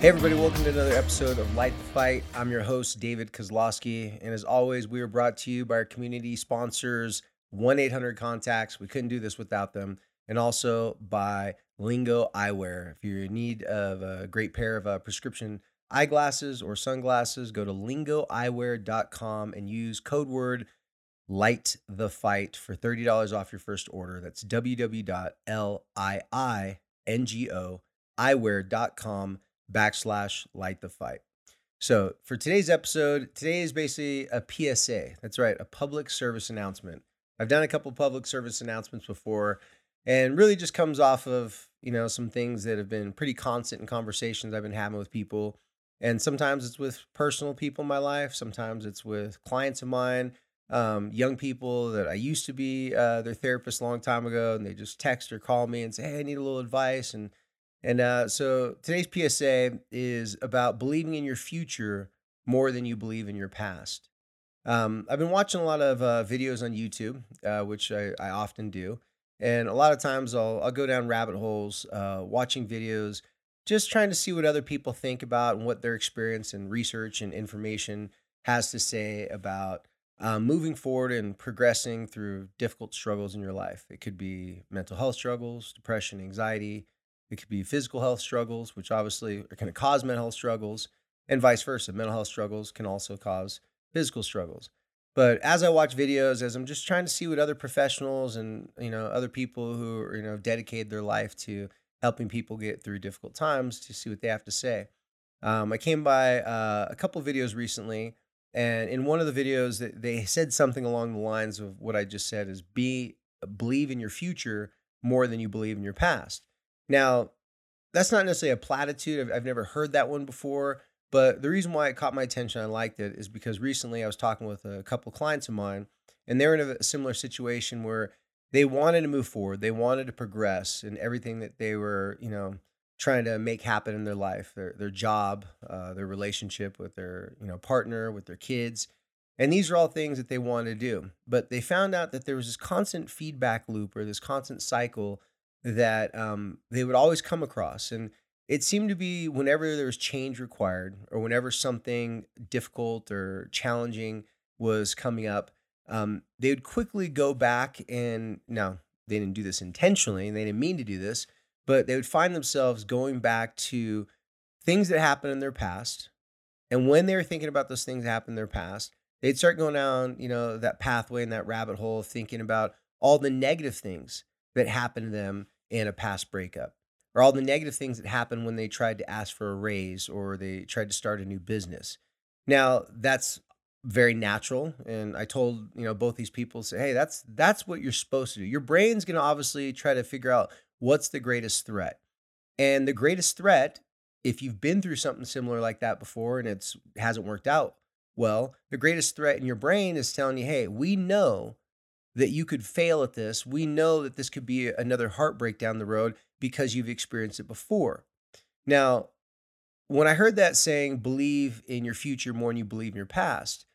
Hey, everybody, welcome to another episode of Light the Fight. I'm your host, David Kozlowski. And as always, we are brought to you by our community sponsors, 1 800 Contacts. We couldn't do this without them. And also by Lingo Eyewear. If you're in need of a great pair of uh, prescription eyeglasses or sunglasses, go to lingoeyewear.com and use code word light the fight for $30 off your first order. That's www.lingo.eyewear.com backslash light the fight. So for today's episode, today is basically a PSA. That's right, a public service announcement. I've done a couple public service announcements before, and really just comes off of you know some things that have been pretty constant in conversations I've been having with people. And sometimes it's with personal people in my life. Sometimes it's with clients of mine, um, young people that I used to be uh, their therapist a long time ago, and they just text or call me and say, "Hey, I need a little advice." And and uh, so today's PSA is about believing in your future more than you believe in your past. Um, I've been watching a lot of uh, videos on YouTube, uh, which I, I, often do. And a lot of times I'll, I'll go down rabbit holes uh, watching videos, just trying to see what other people think about and what their experience and research and information has to say about um, moving forward and progressing through difficult struggles in your life. It could be mental health struggles, depression, anxiety, it could be physical health struggles, which obviously are going to cause mental health struggles, and vice versa. Mental health struggles can also cause physical struggles. But as I watch videos, as I'm just trying to see what other professionals and you know other people who are, you know dedicated their life to helping people get through difficult times to see what they have to say. Um, I came by uh, a couple videos recently, and in one of the videos, that they said something along the lines of what I just said: "Is be believe in your future more than you believe in your past." Now, that's not necessarily a platitude. I've, I've never heard that one before. But the reason why it caught my attention, I liked it, is because recently I was talking with a couple clients of mine, and they're in a similar situation where they wanted to move forward, they wanted to progress, and everything that they were, you know, trying to make happen in their life, their their job, uh, their relationship with their you know partner, with their kids, and these are all things that they wanted to do. But they found out that there was this constant feedback loop or this constant cycle that um, they would always come across. And it seemed to be whenever there was change required or whenever something difficult or challenging was coming up, um, they would quickly go back and now they didn't do this intentionally and they didn't mean to do this, but they would find themselves going back to things that happened in their past. And when they were thinking about those things that happened in their past, they'd start going down, you know, that pathway and that rabbit hole thinking about all the negative things that happened to them in a past breakup or all the negative things that happened when they tried to ask for a raise or they tried to start a new business. Now, that's very natural and I told, you know, both these people say, "Hey, that's that's what you're supposed to do. Your brain's going to obviously try to figure out what's the greatest threat." And the greatest threat if you've been through something similar like that before and it's hasn't worked out well, the greatest threat in your brain is telling you, "Hey, we know that you could fail at this. We know that this could be another heartbreak down the road because you've experienced it before. Now, when I heard that saying, believe in your future more than you believe in your past,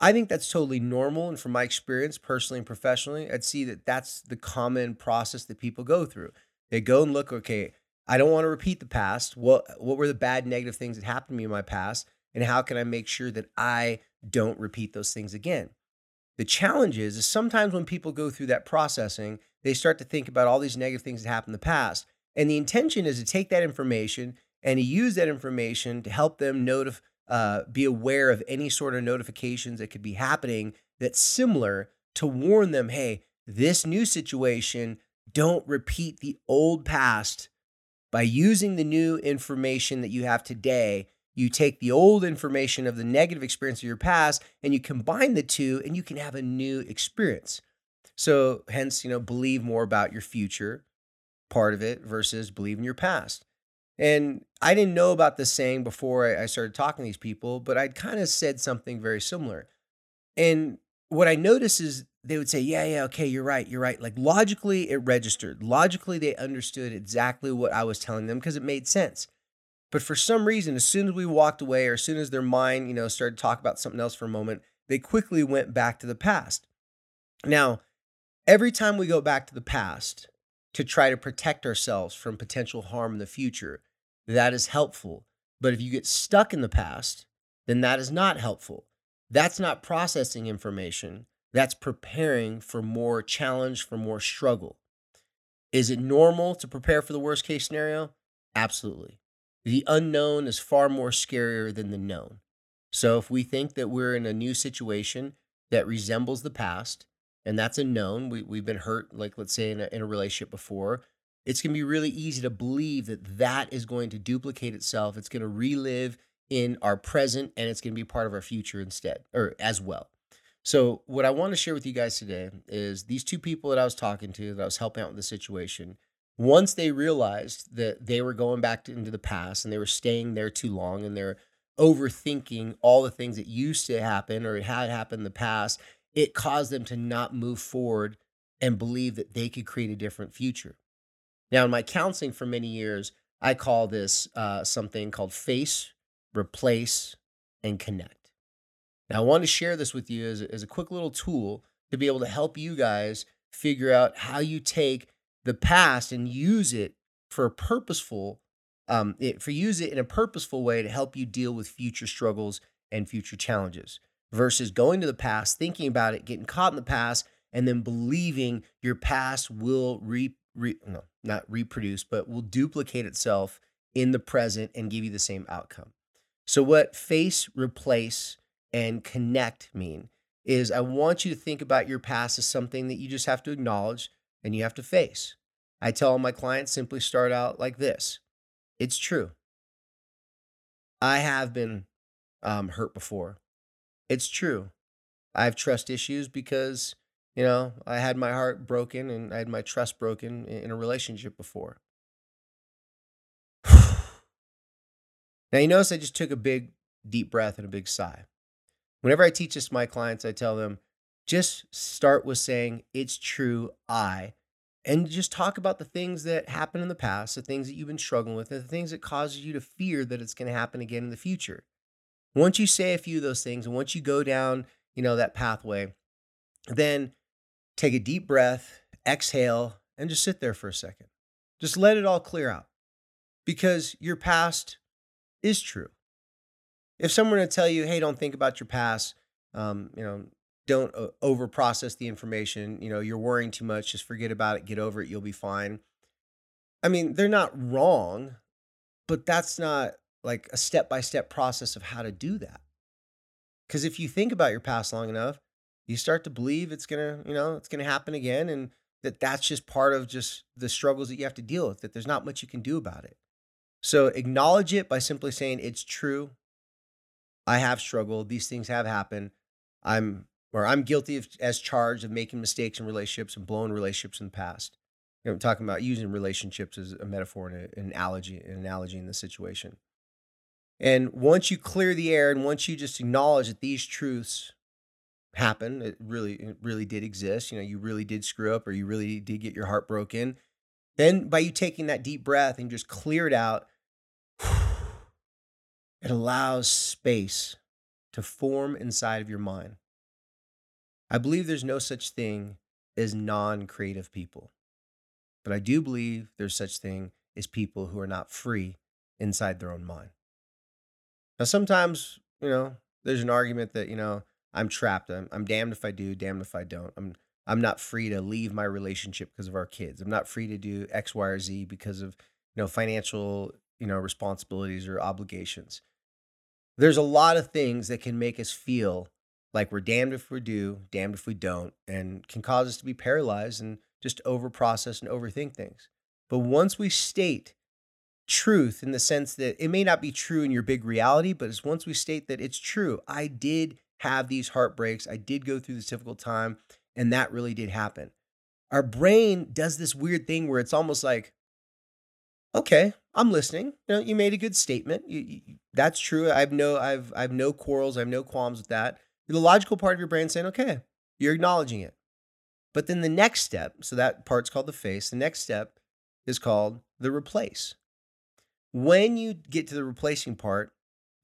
I think that's totally normal. And from my experience, personally and professionally, I'd see that that's the common process that people go through. They go and look, okay, I don't want to repeat the past. What, what were the bad, negative things that happened to me in my past? And how can I make sure that I don't repeat those things again? The challenge is, is sometimes when people go through that processing, they start to think about all these negative things that happened in the past. And the intention is to take that information and to use that information to help them notif- uh, be aware of any sort of notifications that could be happening that's similar to warn them, hey, this new situation, don't repeat the old past by using the new information that you have today you take the old information of the negative experience of your past and you combine the two and you can have a new experience. So, hence, you know, believe more about your future part of it versus believe in your past. And I didn't know about this saying before I started talking to these people, but I'd kind of said something very similar. And what I noticed is they would say, Yeah, yeah, okay, you're right, you're right. Like logically, it registered. Logically, they understood exactly what I was telling them because it made sense. But for some reason, as soon as we walked away, or as soon as their mind, you know, started to talk about something else for a moment, they quickly went back to the past. Now, every time we go back to the past to try to protect ourselves from potential harm in the future, that is helpful. But if you get stuck in the past, then that is not helpful. That's not processing information. That's preparing for more challenge, for more struggle. Is it normal to prepare for the worst case scenario? Absolutely. The unknown is far more scarier than the known. So if we think that we're in a new situation that resembles the past, and that's a known, we, we've been hurt, like let's say in a, in a relationship before, it's going to be really easy to believe that that is going to duplicate itself. It's going to relive in our present and it's going to be part of our future instead or as well. So, what I want to share with you guys today is these two people that I was talking to that I was helping out with the situation once they realized that they were going back to, into the past and they were staying there too long and they're overthinking all the things that used to happen or had happened in the past, it caused them to not move forward and believe that they could create a different future. Now, in my counseling for many years, I call this uh, something called face, replace, and connect. Now, I want to share this with you as as a quick little tool to be able to help you guys figure out how you take the past and use it for a purposeful um, it, for use it in a purposeful way to help you deal with future struggles and future challenges versus going to the past thinking about it getting caught in the past and then believing your past will re, re no not reproduce but will duplicate itself in the present and give you the same outcome. So what face replace and connect mean is i want you to think about your past as something that you just have to acknowledge and you have to face. I tell my clients simply start out like this it's true. I have been um, hurt before. It's true. I have trust issues because, you know, I had my heart broken and I had my trust broken in a relationship before. now, you notice I just took a big, deep breath and a big sigh. Whenever I teach this to my clients, I tell them, just start with saying, It's true, I. And just talk about the things that happened in the past, the things that you've been struggling with, and the things that causes you to fear that it's going to happen again in the future. Once you say a few of those things, and once you go down, you know, that pathway, then take a deep breath, exhale, and just sit there for a second. Just let it all clear out because your past is true. If someone were to tell you, hey, don't think about your past, um, you know, don't uh, over process the information. You know, you're worrying too much. Just forget about it. Get over it. You'll be fine. I mean, they're not wrong, but that's not like a step by step process of how to do that. Because if you think about your past long enough, you start to believe it's gonna, you know, it's gonna happen again, and that that's just part of just the struggles that you have to deal with. That there's not much you can do about it. So acknowledge it by simply saying it's true. I have struggled. These things have happened. I'm or I'm guilty of, as charged of making mistakes in relationships and blowing relationships in the past. You know, I'm talking about using relationships as a metaphor and an analogy, an analogy in the situation. And once you clear the air and once you just acknowledge that these truths happen, it really, it really did exist. You know, you really did screw up or you really did get your heart broken. Then by you taking that deep breath and just clear it out, it allows space to form inside of your mind. I believe there's no such thing as non creative people. But I do believe there's such thing as people who are not free inside their own mind. Now, sometimes, you know, there's an argument that, you know, I'm trapped. I'm, I'm damned if I do, damned if I don't. I'm I'm not free to leave my relationship because of our kids. I'm not free to do X, Y, or Z because of, you know, financial, you know, responsibilities or obligations. There's a lot of things that can make us feel like we're damned if we do, damned if we don't, and can cause us to be paralyzed and just overprocess and overthink things. But once we state truth in the sense that it may not be true in your big reality, but it's once we state that it's true, I did have these heartbreaks, I did go through this difficult time, And that really did happen. Our brain does this weird thing where it's almost like, okay, I'm listening. You, know, you made a good statement. You, you, that's true. I've no, I've, I've no quarrels. I have no qualms with that. The logical part of your brain saying, okay, you're acknowledging it. But then the next step, so that part's called the face. The next step is called the replace. When you get to the replacing part,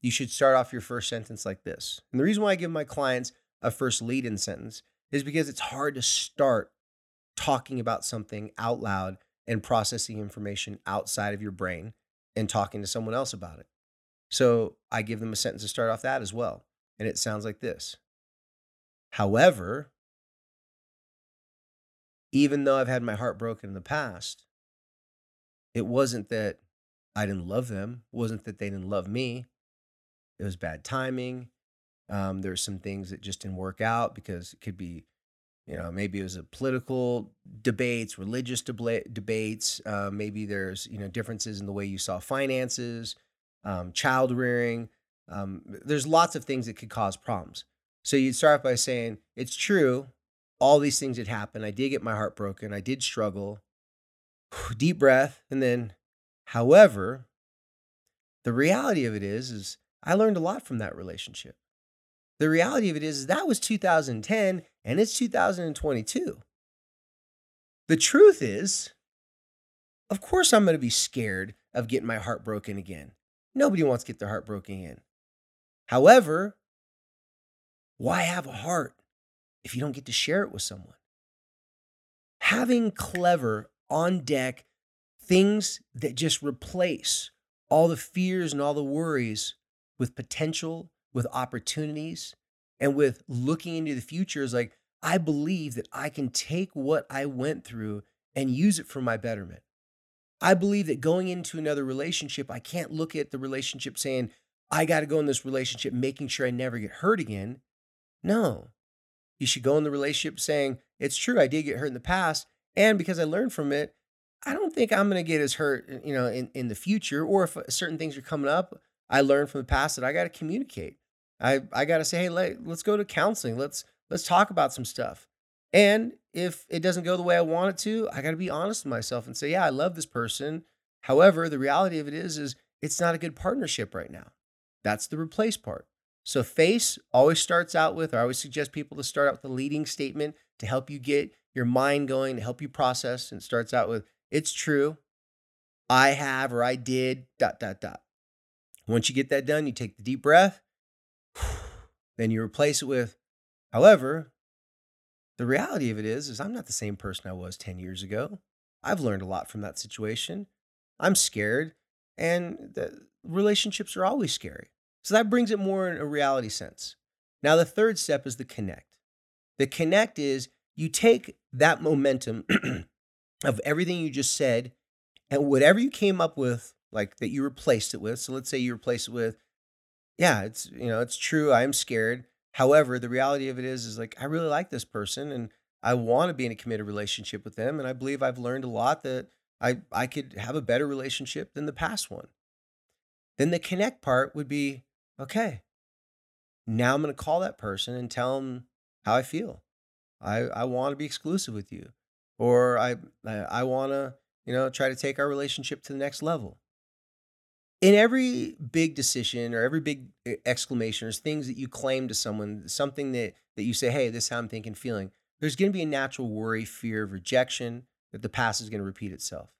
you should start off your first sentence like this. And the reason why I give my clients a first lead in sentence is because it's hard to start talking about something out loud and processing information outside of your brain and talking to someone else about it. So I give them a sentence to start off that as well. And it sounds like this. However, even though I've had my heart broken in the past, it wasn't that I didn't love them, it wasn't that they didn't love me. It was bad timing. Um, there's some things that just didn't work out because it could be, you know, maybe it was a political debates, religious deba- debates. Uh, maybe there's you know differences in the way you saw finances, um, child rearing. Um, there's lots of things that could cause problems. So you'd start by saying it's true. All these things had happened. I did get my heart broken. I did struggle. Deep breath, and then, however, the reality of it is, is I learned a lot from that relationship. The reality of it is, is that was 2010 and it's 2022. The truth is, of course, I'm going to be scared of getting my heart broken again. Nobody wants to get their heart broken again. However, why have a heart if you don't get to share it with someone? Having clever on deck things that just replace all the fears and all the worries with potential, with opportunities, and with looking into the future is like, I believe that I can take what I went through and use it for my betterment. I believe that going into another relationship, I can't look at the relationship saying, I got to go in this relationship making sure I never get hurt again. No. You should go in the relationship saying, It's true, I did get hurt in the past. And because I learned from it, I don't think I'm going to get as hurt, uh, you know, in, in the future. Or if uh, certain things are coming up, I learned from the past that I got to communicate. I I got to say, hey, let, let's go to counseling. Let's let's talk about some stuff. And if it doesn't go the way I want it to, I got to be honest with myself and say, yeah, I love this person. However, the reality of it is is it's not a good partnership right now. That's the replace part. So face always starts out with, or I always suggest people to start out with a leading statement to help you get your mind going, to help you process. And starts out with, it's true. I have or I did, dot, dot, dot. Once you get that done, you take the deep breath, then you replace it with, however, the reality of it is, is I'm not the same person I was 10 years ago. I've learned a lot from that situation. I'm scared, and the relationships are always scary. So that brings it more in a reality sense. Now, the third step is the connect. The connect is you take that momentum of everything you just said and whatever you came up with like that you replaced it with. So let's say you replace it with, yeah, it's you know, it's true. I am scared. However, the reality of it is, is like I really like this person and I want to be in a committed relationship with them. And I believe I've learned a lot that I I could have a better relationship than the past one. Then the connect part would be, okay, now I'm going to call that person and tell them how I feel. I, I want to be exclusive with you, or I I, want to you know try to take our relationship to the next level in every big decision or every big exclamation or things that you claim to someone, something that that you say, "Hey, this is how I'm thinking, feeling." There's going to be a natural worry, fear of rejection that the past is going to repeat itself.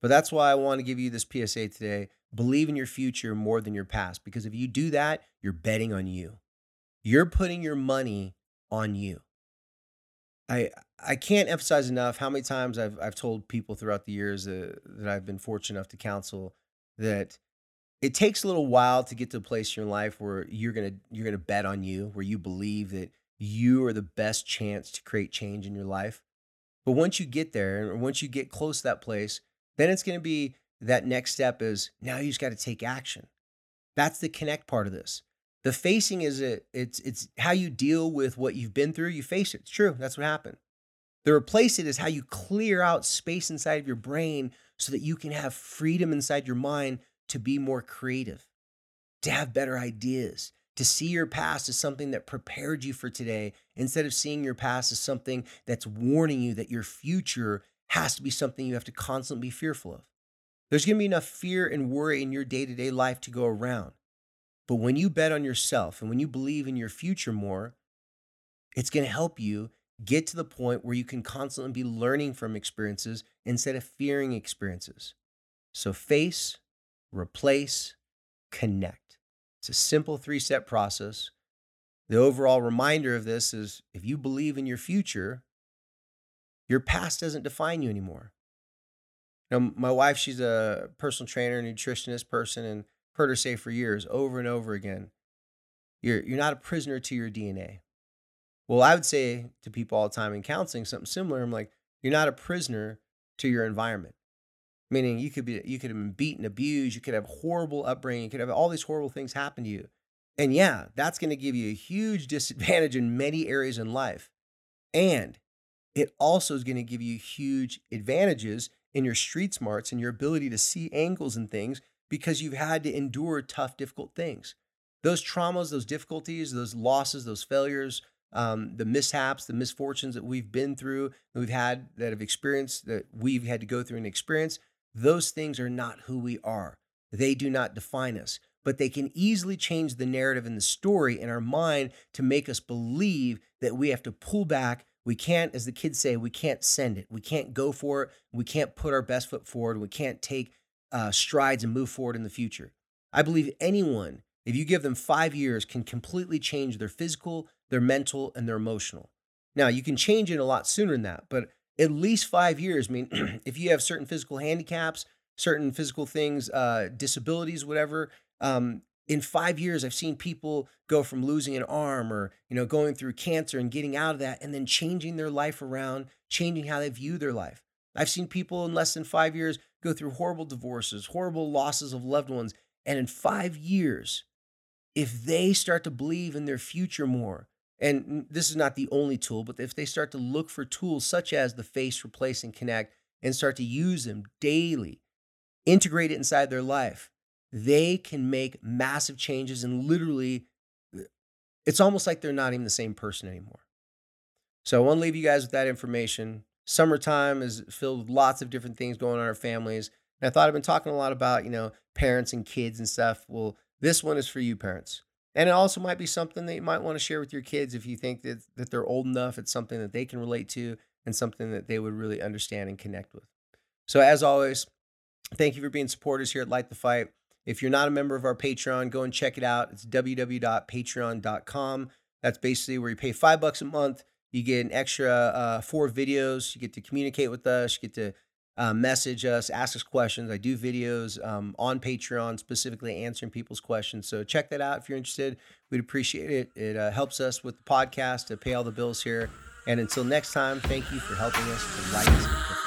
But that's why I want to give you this PSA today. Believe in your future more than your past because if you do that, you're betting on you. You're putting your money on you. I I can't emphasize enough how many times I've I've told people throughout the years uh, that I've been fortunate enough to counsel that it takes a little while to get to a place in your life where you're gonna you're gonna bet on you, where you believe that you are the best chance to create change in your life. But once you get there, and once you get close to that place, then it's gonna be that next step is now you just got to take action. That's the connect part of this. The facing is a, it's it's how you deal with what you've been through. You face it. It's true. That's what happened. The replace it is how you clear out space inside of your brain so that you can have freedom inside your mind to be more creative, to have better ideas, to see your past as something that prepared you for today instead of seeing your past as something that's warning you that your future has to be something you have to constantly be fearful of. There's going to be enough fear and worry in your day to day life to go around. But when you bet on yourself and when you believe in your future more, it's going to help you get to the point where you can constantly be learning from experiences instead of fearing experiences. So face, replace, connect. It's a simple three step process. The overall reminder of this is if you believe in your future, your past doesn't define you anymore. Now, my wife, she's a personal trainer, nutritionist person, and heard her say for years, over and over again, you're, you're not a prisoner to your DNA. Well, I would say to people all the time in counseling something similar. I'm like, you're not a prisoner to your environment. Meaning you could be you could have been beaten, abused, you could have horrible upbringing, you could have all these horrible things happen to you. And yeah, that's going to give you a huge disadvantage in many areas in life. And it also is going to give you huge advantages in your street smarts and your ability to see angles and things because you've had to endure tough, difficult things. Those traumas, those difficulties, those losses, those failures, um, the mishaps, the misfortunes that we've been through, that we've had, that have experienced, that we've had to go through and experience, those things are not who we are. They do not define us, but they can easily change the narrative and the story in our mind to make us believe that we have to pull back. We can't, as the kids say, we can't send it. We can't go for it. We can't put our best foot forward. We can't take uh, strides and move forward in the future. I believe anyone, if you give them five years, can completely change their physical, their mental, and their emotional. Now, you can change it a lot sooner than that, but at least five years. I mean, if you have certain physical handicaps, certain physical things, uh, disabilities, whatever, um, in five years, I've seen people go from losing an arm or you know going through cancer and getting out of that, and then changing their life around, changing how they view their life. I've seen people in less than five years go through horrible divorces, horrible losses of loved ones, and in five years, if they start to believe in their future more, and this is not the only tool, but if they start to look for tools such as the face, replace, and connect, and start to use them daily, integrate it inside their life, they can make massive changes and literally, uh, it's almost like they're not even the same person anymore. So I want to leave you guys with that information. Summertime is filled with lots of different things going on in our families. And I thought I've been talking a lot about, you know, parents and kids and stuff. Well, this one is for you, parents. And it also might be something that you might want to share with your kids if you think that, that they're old enough. It's something that they can relate to and something that they would really understand and connect with. So, as always, thank you for being supporters here at Light the Fight. If you're not a member of our Patreon, go and check it out. It's www.patreon.com. That's basically where you pay five bucks a month. You get an extra uh, four videos. You get to communicate with us. You get to uh, message us, ask us questions. I do videos um, on Patreon specifically answering people's questions. So check that out if you're interested. We'd appreciate it. It uh, helps us with the podcast to pay all the bills here. And until next time, thank you for helping us to light the